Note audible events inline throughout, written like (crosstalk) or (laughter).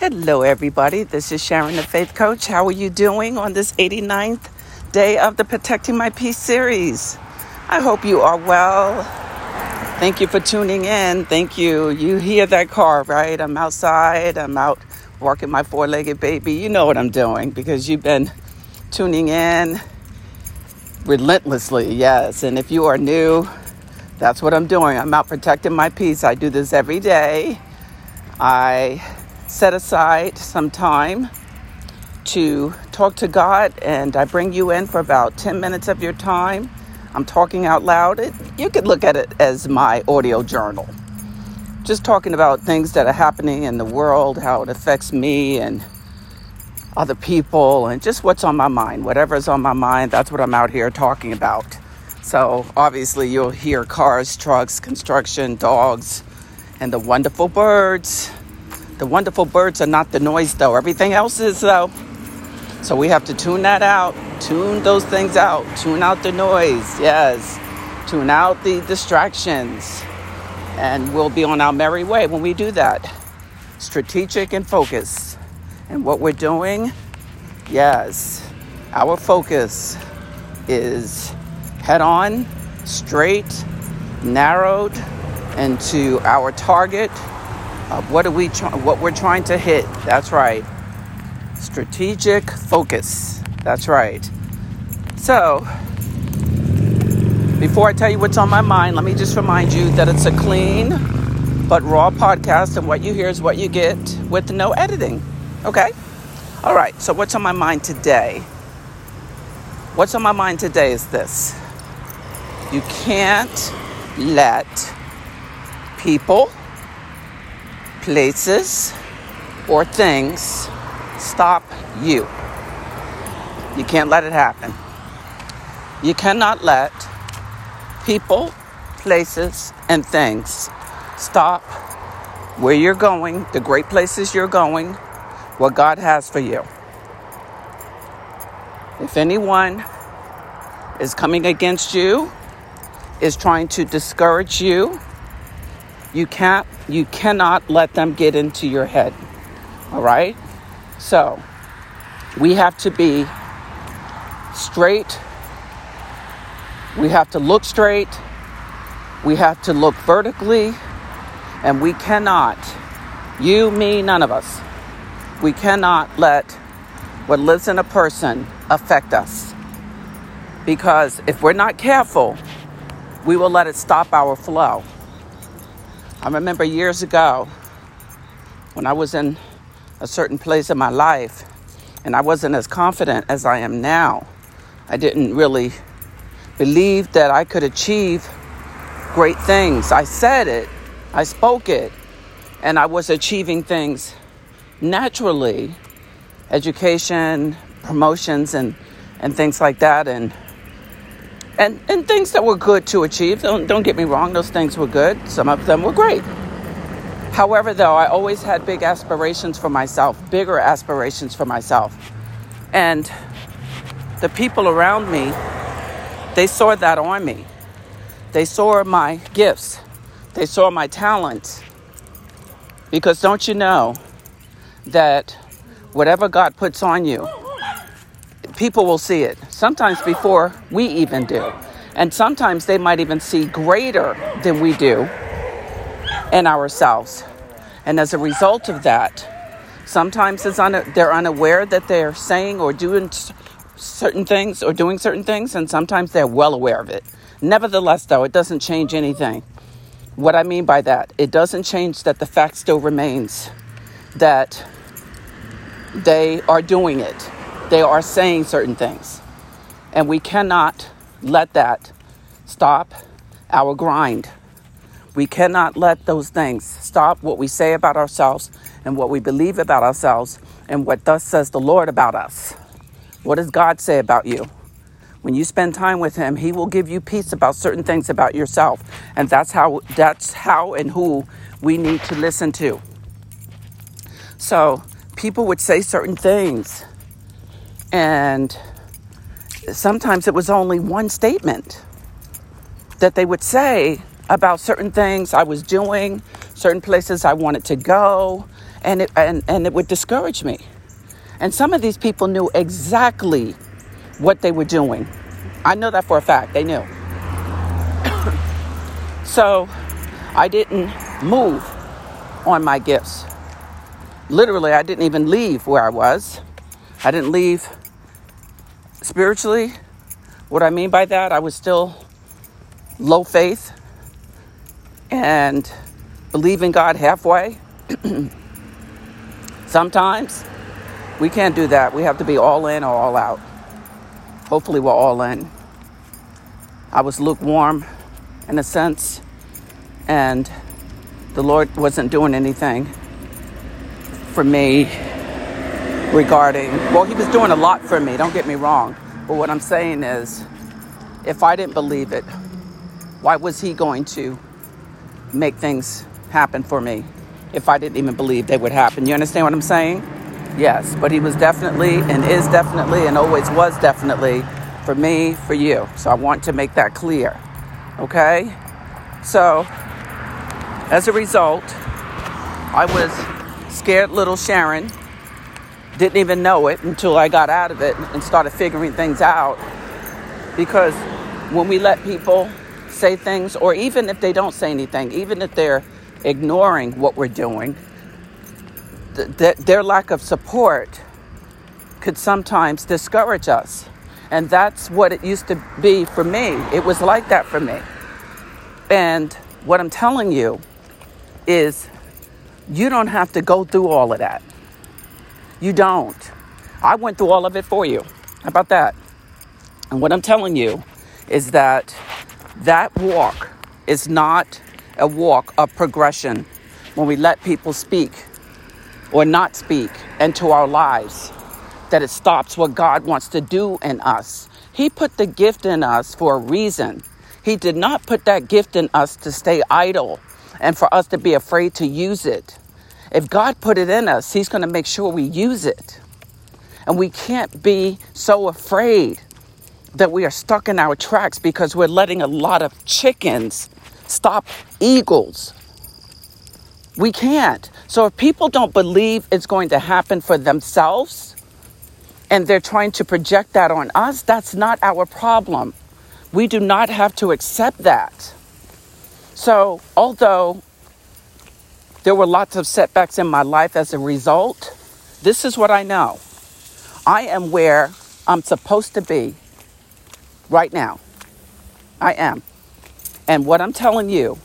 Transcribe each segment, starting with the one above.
Hello, everybody. This is Sharon, the Faith Coach. How are you doing on this 89th day of the Protecting My Peace series? I hope you are well. Thank you for tuning in. Thank you. You hear that car, right? I'm outside. I'm out walking my four legged baby. You know what I'm doing because you've been tuning in relentlessly. Yes. And if you are new, that's what I'm doing. I'm out protecting my peace. I do this every day. I set aside some time to talk to God, and I bring you in for about 10 minutes of your time. I'm talking out loud. It, you could look at it as my audio journal. Just talking about things that are happening in the world, how it affects me and other people, and just what's on my mind. Whatever's on my mind, that's what I'm out here talking about. So, obviously, you'll hear cars, trucks, construction, dogs, and the wonderful birds the wonderful birds are not the noise, though. Everything else is, though. So we have to tune that out, tune those things out, tune out the noise, yes, tune out the distractions. And we'll be on our merry way when we do that. Strategic and focus. And what we're doing, yes, our focus is head on, straight, narrowed, into our target of what are we what we're trying to hit. That's right. Strategic focus. That's right. So, before I tell you what's on my mind, let me just remind you that it's a clean but raw podcast, and what you hear is what you get with no editing. Okay? All right, so what's on my mind today? What's on my mind today is this you can't let people places, or things stop you. You can't let it happen. You cannot let people, places, and things stop where you're going, the great places you're going, what God has for you. If anyone is coming against you, is trying to discourage you, you can't you cannot let them get into your head. All right? So, we have to be straight. We have to look straight. We have to look vertically. And we cannot, you, me, none of us, we cannot let what lives in a person affect us. Because if we're not careful, we will let it stop our flow. I remember years ago when I was in a certain place in my life and I wasn't as confident as I am now. I didn't really believe that I could achieve great things. I said it, I spoke it, and I was achieving things naturally education, promotions, and, and things like that. And and and things that were good to achieve. Don't don't get me wrong; those things were good. Some of them were great. However, though, I always had big aspirations for myself, bigger aspirations for myself, and the people around me, they saw that on me. They saw my gifts. They saw my talent. Because don't you know that whatever God puts on you, people will see it, sometimes before we even do. And sometimes they might even see greater than we do in ourselves. And as a result of that, sometimes it's un- they're unaware that they're saying or doing certain things or doing certain things, and sometimes they're well aware of it. Nevertheless, though, it doesn't change anything. What I mean by that, it doesn't change that the fact still remains that they are doing it they are saying certain things. And we cannot let that stop our grind. We cannot let those things stop what we say about ourselves and what we believe about ourselves and what thus says the Lord about us. What does God say about you? When you spend time with him, he will give you peace about certain things about yourself. And that's how that's how and who we need to listen to. So, people would say certain things and sometimes it was only one statement that they would say about certain things I was doing, certain places I wanted to go, and it, and, and it would discourage me. And some of these people knew exactly what they were doing. I know that for a fact, they knew. (coughs) so I didn't move on my gifts. Literally, I didn't even leave where I was. I didn't leave spiritually. What I mean by that, I was still low faith and believing God halfway. (clears throat) Sometimes we can't do that. We have to be all in or all out. Hopefully, we're all in. I was lukewarm in a sense, and the Lord wasn't doing anything for me regarding, well, He was doing a lot for me, don't get me wrong. But what I'm saying is, if I didn't believe it, why was He going to make things happen for me if I didn't even believe they would happen? You understand what I'm saying? Yes, but He was definitely and is definitely and always was definitely for me, for you. So I want to make that clear. Okay? So, as a result, I was scared little Sharon. Didn't even know it until I got out of it and started figuring things out. Because when we let people say things, or even if they don't say anything, even if they're ignoring what we're doing, th- th- their lack of support could sometimes discourage us. And that's what it used to be for me. It was like that for me. And what I'm telling you is you don't have to go through all of that. You don't. I went through all of it for you. How about that? And what I'm telling you is that that walk is not a walk of progression when we let people speak or not speak into our lives, that it stops what God wants to do in us. He put the gift in us for a reason. He did not put that gift in us to stay idle and for us to be afraid to use it. If God put it in us, He's going to make sure we use it. And we can't be so afraid that we are stuck in our tracks because we're letting a lot of chickens stop eagles. We can't. So if people don't believe it's going to happen for themselves and they're trying to project that on us, that's not our problem. We do not have to accept that. So, although there were lots of setbacks in my life as a result, this is what I know. I am where I'm supposed to be right now. I am. And what I'm telling you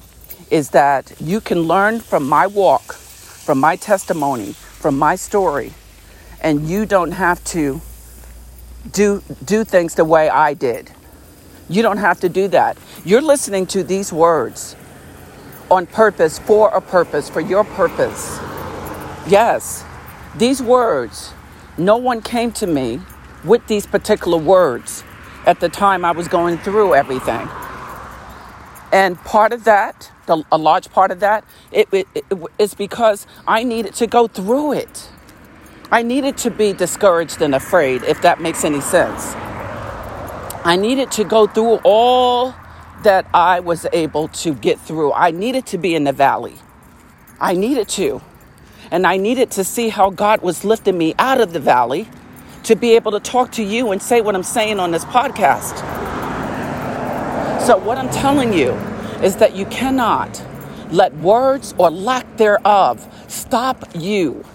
is that you can learn from my walk, from my testimony, from my story, and you don't have to do do things the way I did. You don't have to do that. You're listening to these words on purpose, for a purpose, for your purpose. Yes, these words, no one came to me with these particular words at the time I was going through everything. And part of that, the, a large part of that, it, it, it is because I needed to go through it. I needed to be discouraged and afraid, if that makes any sense. I needed to go through all that I was able to get through. I needed to be in the valley. I needed to. And I needed to see how God was lifting me out of the valley to be able to talk to you and say what I'm saying on this podcast. So, what I'm telling you is that you cannot let words or lack thereof stop you.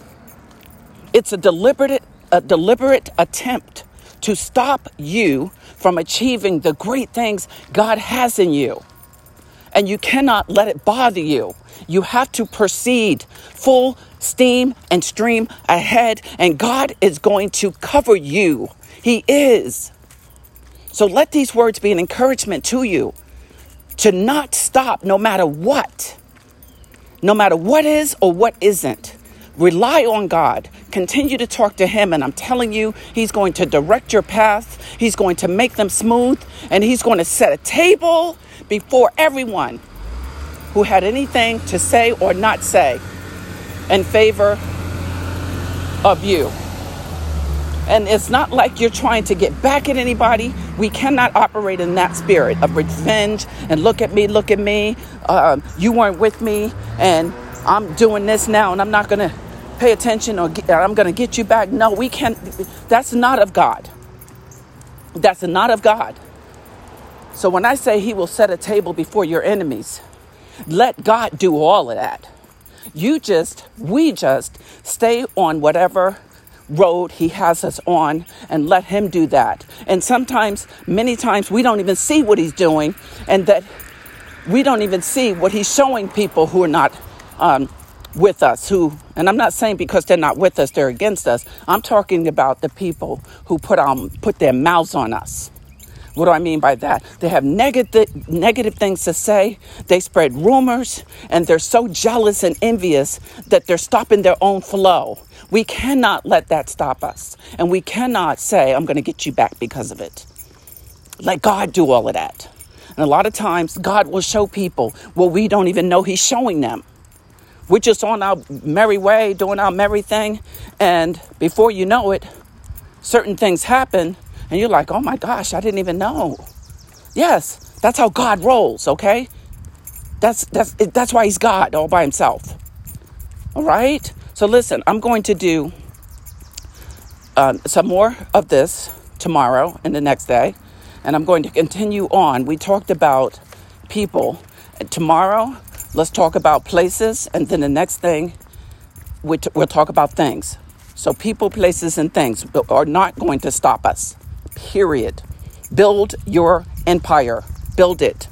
It's a deliberate, a deliberate attempt to stop you from achieving the great things God has in you. And you cannot let it bother you. You have to proceed full steam and stream ahead, and God is going to cover you. He is. So let these words be an encouragement to you to not stop no matter what, no matter what is or what isn't. Rely on God. Continue to talk to Him. And I'm telling you, He's going to direct your path. He's going to make them smooth. And He's going to set a table before everyone who had anything to say or not say in favor of you. And it's not like you're trying to get back at anybody. We cannot operate in that spirit of revenge and look at me, look at me. Um, you weren't with me, and I'm doing this now and I'm not going to pay attention or get, I'm going to get you back. No, we can't. That's not of God. That's not of God. So when I say he will set a table before your enemies, let God do all of that. You just, we just stay on whatever road he has us on and let him do that. And sometimes, many times, we don't even see what he's doing and that we don't even see what he's showing people who are not um, with us who and i'm not saying because they're not with us they're against us. I'm talking about the people who put on put their mouths on us. What do i mean by that? They have negative negative things to say. They spread rumors and they're so jealous and envious that they're stopping their own flow. We cannot let that stop us and we cannot say i'm going to get you back because of it. Let god do all of that. And a lot of times god will show people what we don't even know he's showing them we're just on our merry way, doing our merry thing. And before you know it, certain things happen. And you're like, oh my gosh, I didn't even know. Yes, that's how God rolls, okay? That's, that's, that's why he's God all by himself. All right? So listen, I'm going to do um, some more of this tomorrow and the next day. And I'm going to continue on. We talked about people. Tomorrow, Let's talk about places, and then the next thing, we t- we'll talk about things. So, people, places, and things are not going to stop us. Period. Build your empire. Build it.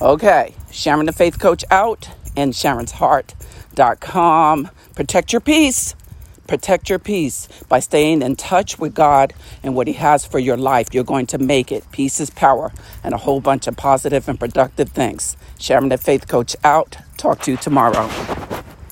Okay. Sharon the Faith Coach out and Sharon'sHeart.com. Protect your peace. Protect your peace by staying in touch with God and what He has for your life. You're going to make it. Peace is power and a whole bunch of positive and productive things. Sharon the Faith Coach out. Talk to you tomorrow.